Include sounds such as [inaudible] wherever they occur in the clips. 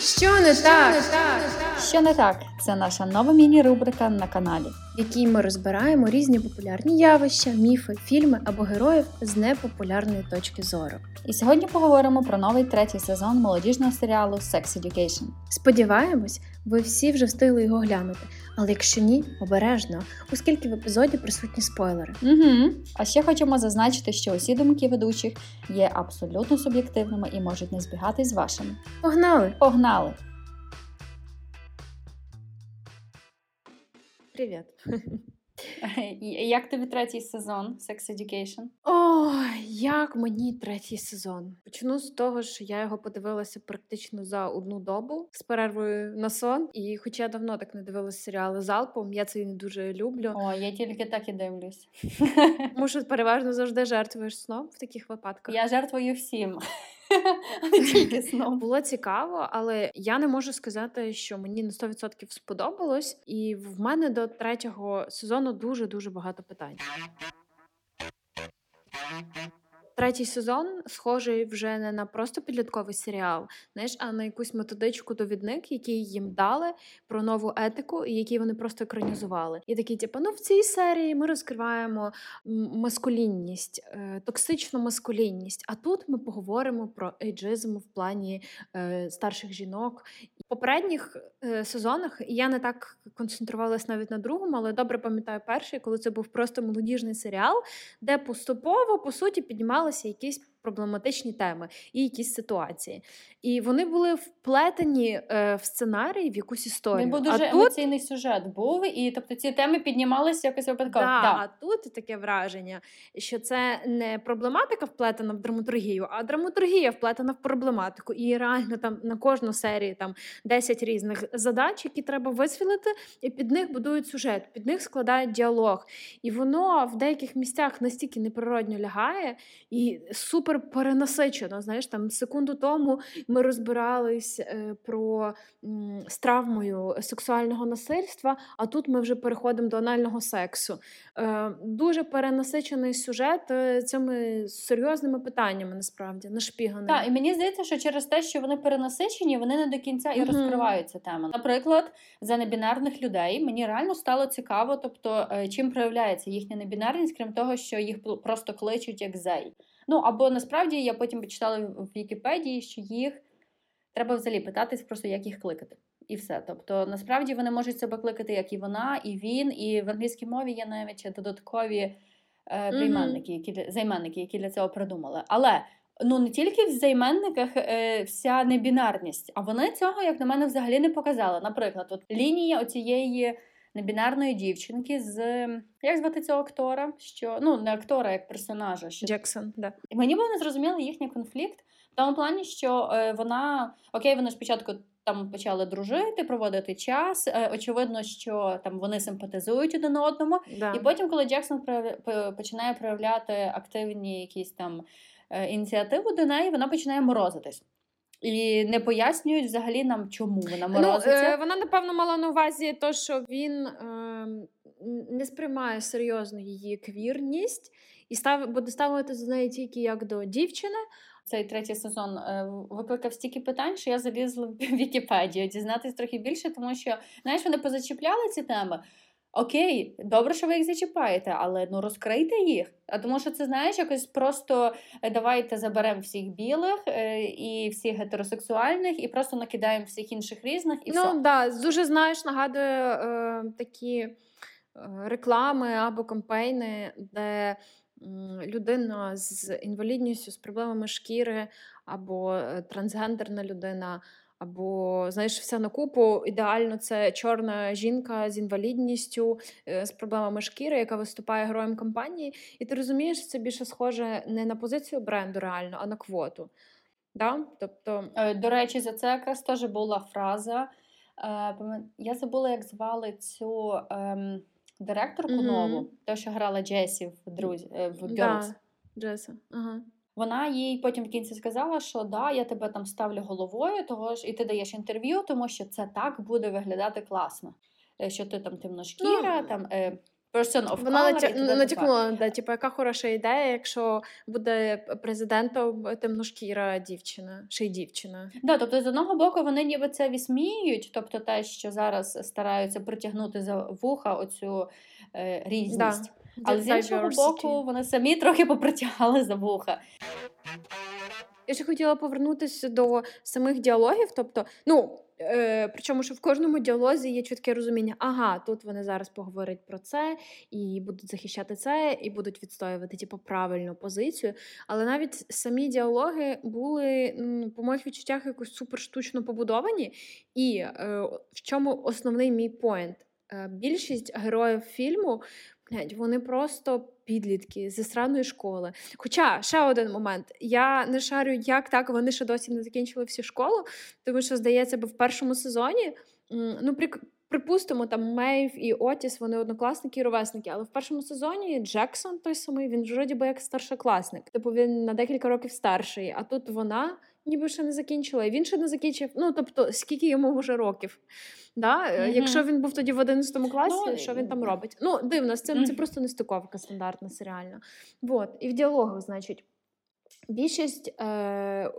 Що не так? Що не так? Це наша нова міні-рубрика на каналі. В якій ми розбираємо різні популярні явища, міфи, фільми або героїв з непопулярної точки зору. І сьогодні поговоримо про новий третій сезон молодіжного серіалу Sex Education. Сподіваємось, ви всі вже встигли його глянути. Але якщо ні, обережно, оскільки в епізоді присутні спойлери. Угу. А ще хочемо зазначити, що усі думки ведучих є абсолютно суб'єктивними і можуть не збігатись з вашими. Погнали! Погнали! Привіт! Як тобі третій сезон Sex Education? Ой, як мені третій сезон. Почну з того, що я його подивилася практично за одну добу з перервою на сон. І хоча я давно так не дивилася серіали залпом, я це не дуже люблю. О, я тільки так і дивлюсь. Тому що переважно завжди жертвуєш сном в таких випадках. Я жертвую всім. Тільки сном. Було цікаво, але я не можу сказати, що мені на 100% сподобалось, і в мене до третього сезону дуже дуже багато питань. Третій сезон схожий вже не на просто підлітковий серіал, знаєш, а на якусь методичку довідник, який їм дали про нову етику, і який вони просто екранізували. І такі, типу, ну в цій серії ми розкриваємо маскулінність, е, токсичну маскулінність. А тут ми поговоримо про ейджизм в плані е, старших жінок. Попередніх е, сезонах я не так концентрувалась навіть на другому, але добре пам'ятаю перший, коли це був просто молодіжний серіал, де поступово по суті піднімалися якісь проблематичні теми і якісь ситуації. І вони були вплетені е, в сценарій в якусь історію. Був дуже а емоційний тут... сюжет був, і тобто ці теми піднімалися якось випадково. Да, да. А тут таке враження, що це не проблематика вплетена в драматургію, а драматургія вплетена в проблематику. І реально там на кожну серію там 10 різних задач, які треба висвілити, і під них будують сюжет, під них складають діалог. І воно в деяких місцях настільки неприродньо лягає і супер перенасичено. Знаєш, там секунду тому ми розбирались е, про м, з травмою сексуального насильства, а тут ми вже переходимо до анального сексу. Е, Дуже перенасичений сюжет е, цими серйозними питаннями, насправді, нашпіганий. Так, і мені здається, що через те, що вони перенасичені, вони не до кінця і розкривають цю тему. Наприклад, за небінарних людей мені реально стало цікаво, тобто чим проявляється їхня небінарність, крім того, що їх просто кличуть як зей. Ну або насправді я потім почитала в Вікіпедії, що їх треба взагалі питатись просто, як їх кликати. І все. Тобто, насправді вони можуть себе кликати, як і вона, і він. І в англійській мові є навіть додаткові е, прийменники, які для- займенники, які для цього придумали. Але ну не тільки в займенниках е, вся небінарність, а вони цього, як на мене, взагалі не показали. Наприклад, от лінія оцієї небінарної дівчинки з як звати цього актора? Що ну не актора, як персонажа, що Джексон, да. і Мені був не зрозумілий їхній конфлікт в тому плані, що е, вона окей, вони спочатку там почали дружити, проводити час. Е, очевидно, що там вони симпатизують один одному. Да. І потім, коли Джексон починає проявляти активні якісь там е, ініціативи до неї, вона починає морозитись. І не пояснюють взагалі нам, чому вона Ну, морозиться. е, вона напевно мала на увазі то, що він е, не сприймає серйозно її квірність і став, буде ставити за неї тільки як до дівчини. Цей третій сезон е, викликав стільки питань, що я залізла в Вікіпедію дізнатись трохи більше, тому що знаєш, вони позачіпляли ці теми. Окей, добре, що ви їх зачіпаєте, але ну розкрийте їх. А тому що це знаєш, якось просто е, давайте заберемо всіх білих е, і всіх гетеросексуальних, і просто накидаємо всіх інших різних, і ну все. да, дуже знаєш, нагадує е, такі е, реклами або кампейни, де людина з інвалідністю, з проблемами шкіри, або трансгендерна людина. Або, знаєш, все на купу. Ідеально, це чорна жінка з інвалідністю, е, з проблемами шкіри, яка виступає героєм компанії. І ти розумієш, це більше схоже не на позицію бренду реально, а на квоту. Да? Тобто, Е, До речі, за це якраз теж була фраза. Е, Я забула, як звали цю ем, директорку Мгм. нову, те, що грала Джесі в друзі в Girls. да, Джеса. Ага. Вона їй потім в кінці сказала, що да, я тебе там ставлю головою, того ж і ти даєш інтерв'ю, тому що це так буде виглядати класно. Е, Що ти там темношкіра, Ну, там е, person of Вона color. натя- натякнула, да, типу, яка хороша ідея, якщо буде президентом темношкіра дівчина, ще й дівчина. Да, тобто, з одного боку, вони ніби це вісміють, тобто те, що зараз стараються притягнути за вуха оцю е, різність. Але з іншого боку, вони самі трохи попритягали за вуха. Я ще хотіла повернутися до самих діалогів. Тобто, ну е, причому, що в кожному діалозі є чітке розуміння, ага, тут вони зараз поговорять про це, і будуть захищати це, і будуть відстоювати типу, правильну позицію. Але навіть самі діалоги були, м, по моїх відчуттях, якось супер штучно побудовані. І е, в чому основний мій поінт? Е, більшість героїв фільму. Блядь, вони просто підлітки зі сраної школи. Хоча ще один момент: я не шарю, як так вони ще досі не закінчили всю школу, тому що здається, би в першому сезоні ну прик- Припустимо, там Мейв і Отіс, вони однокласники і ровесники, але в першому сезоні Джексон той самий, він вроді би як старшокласник. Типу він на декілька років старший, а тут вона ніби ще не закінчила, і він ще не закінчив. Ну тобто, скільки йому вже років? Да? е, Мгм. Якщо він був тоді в 11 класі, Ну, що він там робить? Ну, дивно, з цим це просто нестиковка стандартна, серіальна. Вот. І в діалогах, значить. Більшість е,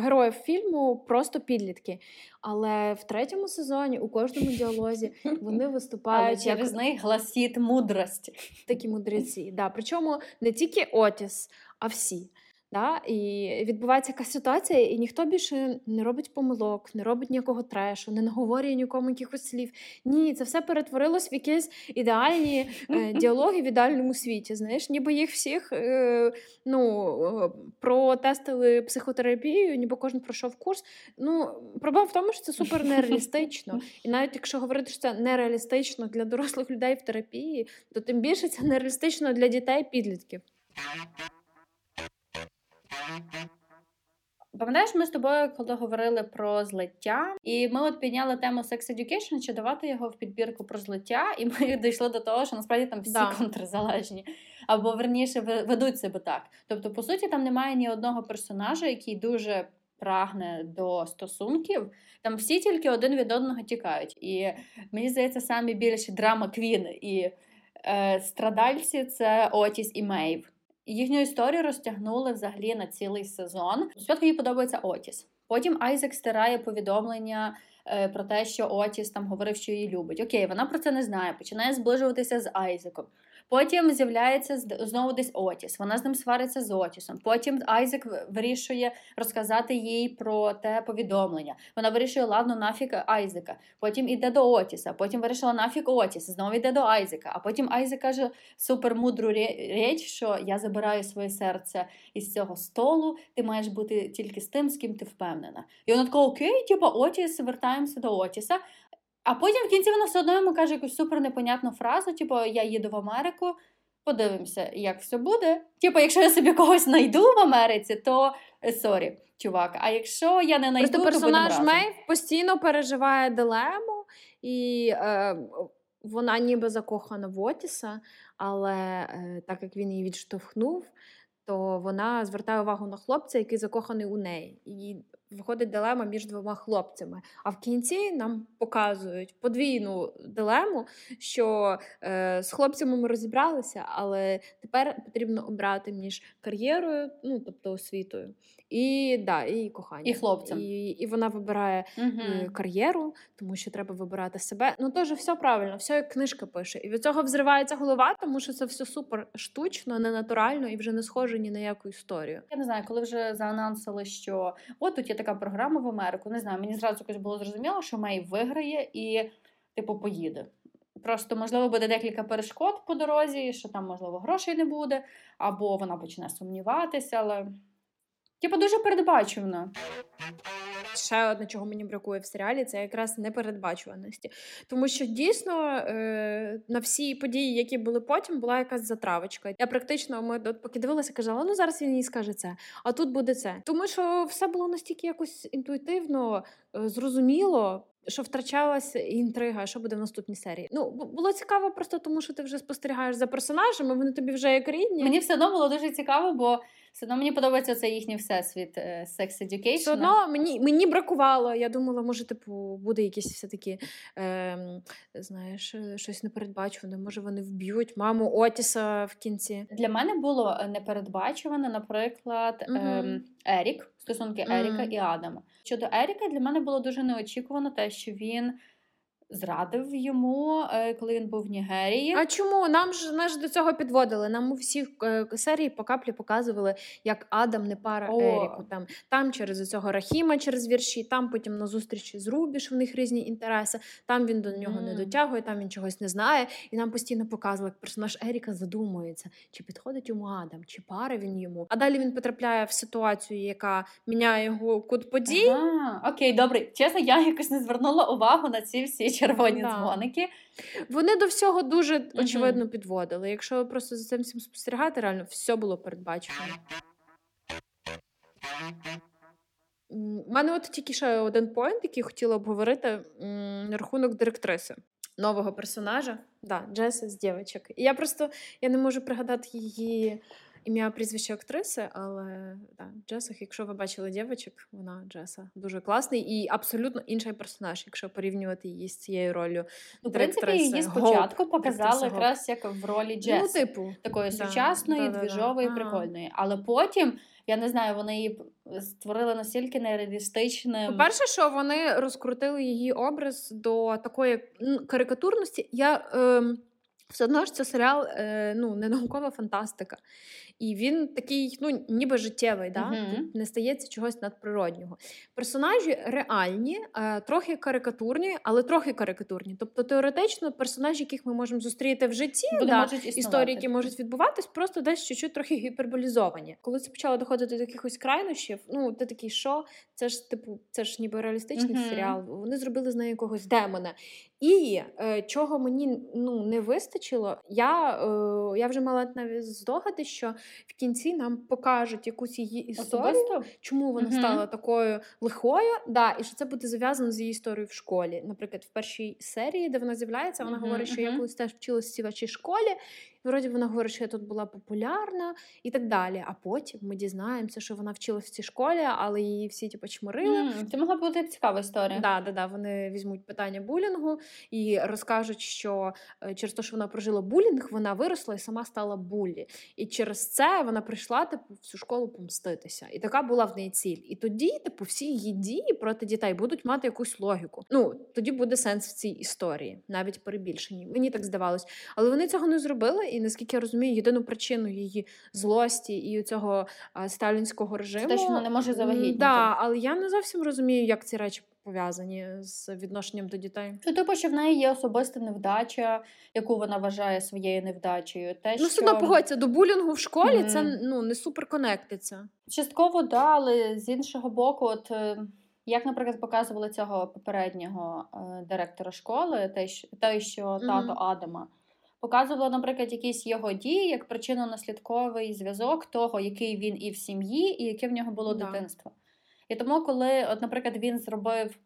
героїв фільму просто підлітки. Але в третьому сезоні у кожному діалозі вони [laughs] Але виступають як через них гласить мудрость. такі мудреці. Да. Причому не тільки Отіс, а всі. Да? І відбувається якась ситуація, і ніхто більше не робить помилок, не робить ніякого трешу, не наговорює нікому якихось слів. Ні, це все перетворилось в якісь ідеальні е, [laughs] діалоги в ідеальному світі. Знаєш, ніби їх всіх е, ну, е, протестили психотерапію, ніби кожен пройшов курс. Ну, проблема в тому, що це супер нереалістично. [laughs] І навіть якщо говорити, що це нереалістично для дорослих людей в терапії, то тим більше це нереалістично для дітей підлітків. Пам'ятаєш, ми з тобою коли говорили про злиття, і ми от підняли тему Sex Education, чи давати його в підбірку про злиття, і ми [laughs] дійшли до того, що насправді там всі Да. контрзалежні, або верніше ведуть себе так. Тобто, по суті, там немає ні одного персонажа, який дуже прагне до стосунків. Там всі тільки один від одного тікають. І мені здається, самі більші драма Квін і е, страдальці це Отіс і Мейв. Їхню історію розтягнули взагалі на цілий сезон. Спочатку їй подобається Отіс. Потім Айзек стирає повідомлення про те, що Отіс там говорив, що її любить. Окей, вона про це не знає, починає зближуватися з Айзеком. Потім з'являється знову десь Отіс. Вона з ним свариться з Отісом. Потім Айзек вирішує розказати їй про те повідомлення. Вона вирішує, ладно, нафіг Айзека. Потім іде до Отіса. Потім вирішила нафіг Отіс. Знову йде до Айзека. А потім Айзек каже супермудру річ, що я забираю своє серце із цього столу. Ти маєш бути тільки з тим, з ким ти впевнена. І вона така, окей, типу, Отіс, вертаємося до Отіса. А потім в кінці вона все одно йому каже якусь супер непонятну фразу, типу, я їду в Америку, подивимося, як все буде. Типу, якщо я собі когось знайду в Америці, то е, sorry, чувак. А якщо я не знайду, Просто то персонаж. Мейв постійно переживає дилему, і е, вона ніби закохана в Отіса, але е, так як він її відштовхнув, то вона звертає увагу на хлопця, який закоханий у неї. І виходить дилема між двома хлопцями. А в кінці нам показують подвійну дилему, що е, з хлопцями ми розібралися, але тепер потрібно обрати між кар'єрою, ну тобто освітою, і, да, і коханням. І хлопцем. І, і вона вибирає е, кар'єру, тому що треба вибирати себе. Ну теж все правильно, все як книжка пише. І від цього взривається голова, тому що це все супер штучно, ненатурально і вже не схоже ні на яку історію. Я не знаю, коли вже заанонсили, що от тут є така програма в Америку. Не знаю, мені зразу якось було зрозуміло, що Мей виграє і, типу, поїде. Просто, можливо, буде декілька перешкод по дорозі, що там, можливо, грошей не буде, або вона почне сумніватися, але. Типу, дуже передбачувано. Ще одне, чого мені бракує в серіалі, це якраз непередбачуваності. Тому що дійсно е, на всі події, які були потім, була якась затравочка. Я практично ми от поки дивилася, казала, ну зараз він їй скаже це, а тут буде це. Тому що все було настільки якось інтуїтивно, е, зрозуміло. Що втрачалася інтрига, що буде в наступній серії. Ну було цікаво просто тому, що ти вже спостерігаєш за персонажами, вони тобі вже як рідні. Мені все одно було дуже цікаво, бо Все одно мені подобається цей їхній всесвіт е, Sex Education. Все одно мені, мені бракувало. Я думала, може, типу, буде якийсь все-таки, е, знаєш, е, щось непередбачуване. Може, вони вб'ють маму Отіса в кінці. Для мене було е, непередбачуване, наприклад, ем, Ерік, стосунки Еріка Мгм. і Адама. Щодо Еріка, для мене було дуже неочікувано те, що він зрадив йому, е, коли він був в Нігерії. А чому? Нам ж нас ж до цього підводили. Нам у всіх е, серії по каплі показували, як Адам не пара О. Еріку. Там, там через цього Рахіма, через вірші, там потім на зустрічі з Рубіш, в них різні інтереси. Там він до нього не дотягує, там він чогось не знає. І нам постійно показували, як персонаж Еріка задумується, чи підходить йому Адам, чи пара він йому. А далі він потрапляє в ситуацію, яка міняє його кут подій. Ага, окей, добре. Чесно, я якось не звернула увагу на ці всі червоні Да. дзвоники. Вони до всього дуже очевидно підводили. Якщо просто за цим всім спостерігати, реально все було передбачено. У мене от тільки ще один поінт, який хотіла обговорити на рахунок директриси нового персонажа. Да, Джеса з дівчинок. І я просто я не можу пригадати її ім'я, прізвище актриси, але да, Джесах, якщо ви бачили дівчинок, вона Джеса дуже класний і абсолютно інший персонаж, якщо порівнювати її з цією ролью. Ну, в принципі, її Гоп. спочатку показали якраз як в ролі Джес. Ну, типу, такої да, сучасної, да-да-да. двіжової, прикольної. Але потім, я не знаю, вони її створили настільки нереалістичним. По-перше, що вони розкрутили її образ до такої карикатурності. Я ем, все одно ж це серіал е, ну, не наукова фантастика. І він такий, ну, ніби життєвий, да? Тут не стається чогось надприроднього. Персонажі реальні, е, трохи карикатурні, але трохи карикатурні. Тобто, теоретично, персонажі, яких ми можемо зустріти в житті, Вони да, можуть історії, які можуть відбуватись, просто десь чуть-чуть трохи гіперболізовані. Коли це почало доходити до якихось крайнощів, ну ти такий, що це ж типу, це ж ніби реалістичний Мгм. серіал. Вони зробили з нею якогось демона. І е, чого мені ну не вистачило, я, е, я вже мала навіть здогади, що в кінці нам покажуть якусь її історію, Особисто? чому вона угу. стала такою лихою, да, і що це буде зав'язано з її історією в школі. Наприклад, в першій серії, де вона з'являється, вона угу, говорить, що я колись теж вчилася в цій школі. І вроді вона говорить, що я тут була популярна і так далі. А потім ми дізнаємося, що вона вчилася в цій школі, але її всі типу, чморили. М, Це могла бути цікава історія. Да, да, да, вони візьмуть питання булінгу і розкажуть, що е, через те, що вона прожила булінг, вона виросла і сама стала булі. І через це вона прийшла типу, в цю школу помститися. І така була в неї ціль. І тоді, типу, всі її дії проти дітей будуть мати якусь логіку. Ну тоді буде сенс в цій історії, навіть перебільшені. Мені так здавалось. Але вони цього не зробили. І наскільки я розумію, єдину причину її злості і цього сталінського режиму те, що вона не може завагітніти. Да, але я не зовсім розумію, як ці речі пов'язані з відношенням до дітей. Що типу, що в неї є особиста невдача, яку вона вважає своєю невдачею. Те, Ну, що... все одно погодься, до булінгу в школі Мгм. це ну не супер конектиться. Частково, да, але з іншого боку, от е, як, наприклад, показували цього попереднього е, директора школи, той, що- той, що тато Адама, показувало, наприклад, якісь його дії як причинно-наслідковий зв'язок того, який він і в сім'ї, і яке в нього було Да. дитинство. І тому, коли, от, наприклад, він зробив.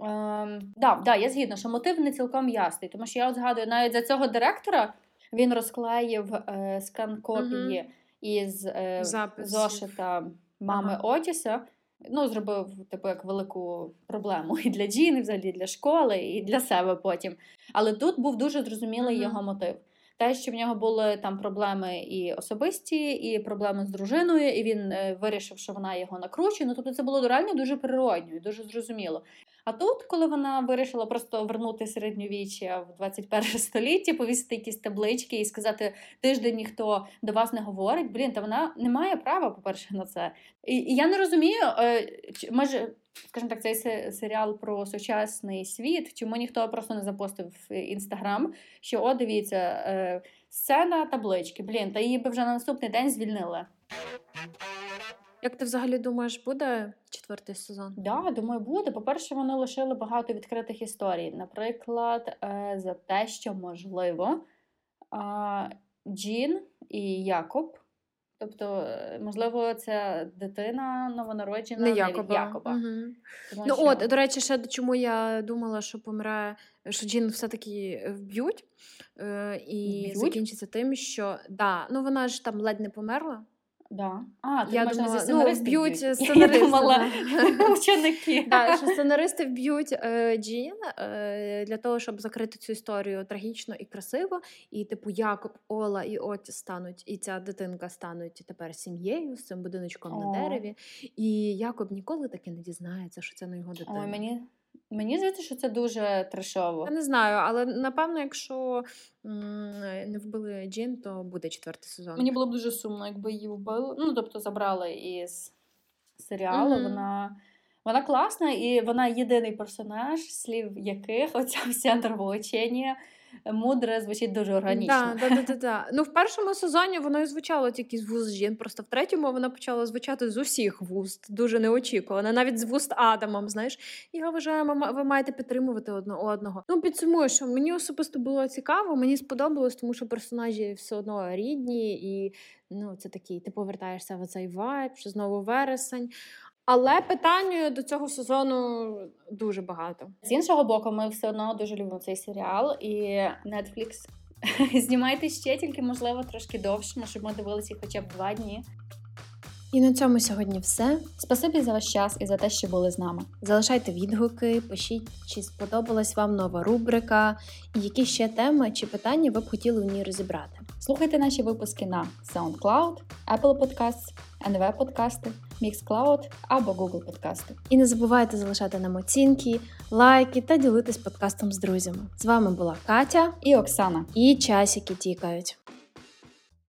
Ем, да, да, я згідна, що мотив не цілком ясний, тому що я от згадую, навіть за цього директора він розклеїв е, скан копії із е, зошита мами Ага. Отіса. Ну, зробив типу як велику проблему і для Джін, і взагалі для школи, і для себе потім. Але тут був дуже зрозумілий Мгм. його мотив. Те, що в нього були там проблеми і особисті, і проблеми з дружиною, і він е, вирішив, що вона його накручує. Ну тобто це було реально дуже природньо і дуже зрозуміло. А тут, коли вона вирішила просто вернути середньовіччя в 21 століття, повісити якісь таблички і сказати, тиждень ніхто до вас не говорить, блін, та вона не має права, по-перше, на це. І, і я не розумію, е, може, скажімо так, цей серіал про сучасний світ, чому ніхто просто не запостив в інстаграм, що о, дивіться, е, сцена таблички, блін, та її би вже на наступний день звільнили. Як ти взагалі думаєш, буде четвертий сезон? Да, думаю, буде. По-перше, вони лишили багато відкритих історій. Наприклад, е, за те, що можливо, Джін і Якоб. Тобто, е, можливо, ця дитина новонароджена Не не Якоба. Якоба. Угу. Тому Ну що- от, до речі, ще чому я думала, що помре, що Джін все-таки вб'ють, е, і Б'ють? закінчиться тим, що да, ну вона ж там ледь не померла. Да. А, тут Я думала, зі ну, сценаристів вб'ють Я сценаристи, думала, [laughs] ученики. Да, що сценаристи вб'ють е, Джін е, для того, щоб закрити цю історію трагічно і красиво. І, типу, Якоб, Ола і Отіс стануть, і ця дитинка стануть тепер сім'єю з цим будиночком О. на дереві. І Якоб ніколи таки не дізнається, що це не його дитина. Ой, мені, мені здається, що це дуже трешово. Я не знаю, але напевно, якщо не вбили Джін, то буде четвертий сезон. Мені було б дуже сумно, якби її вбили. Ну, тобто забрали із серіалу. Мгм. Вона, вона класна і вона єдиний персонаж, слів яких оця вся нравоучення мудре звучить дуже органічно. Да, да, да, да. Ну, в першому сезоні воно і звучало тільки з вуст жін. Просто в третьому вона почала звучати з усіх вуст, дуже неочікувано. Навіть з вуст Адамом. Знаєш, я вважаю, ви маєте підтримувати одне одного. Ну, підсумую, що мені особисто було цікаво, мені сподобалось, тому що персонажі все одно рідні, і ну, це такий, ти повертаєшся в цей вайб, що знову вересень. Але питань до цього сезону дуже багато. З іншого боку, ми все одно дуже любимо цей серіал, і Netflix [laughs] знімайте ще тільки, можливо, трошки довше, ну, щоб ми дивилися хоча б два дні. І на цьому сьогодні все. Спасибі за ваш час і за те, що були з нами. Залишайте відгуки, пишіть, чи сподобалась вам нова рубрика, і які ще теми чи питання ви б хотіли в ній розібрати. Слухайте наші випуски на SoundCloud, Apple Podcasts, NV Подкасти, Mixcloud або Google Подкасти. І не забувайте залишати нам оцінки, лайки та ділитись подкастом з друзями. З вами була Катя І Оксана. і часики тікають.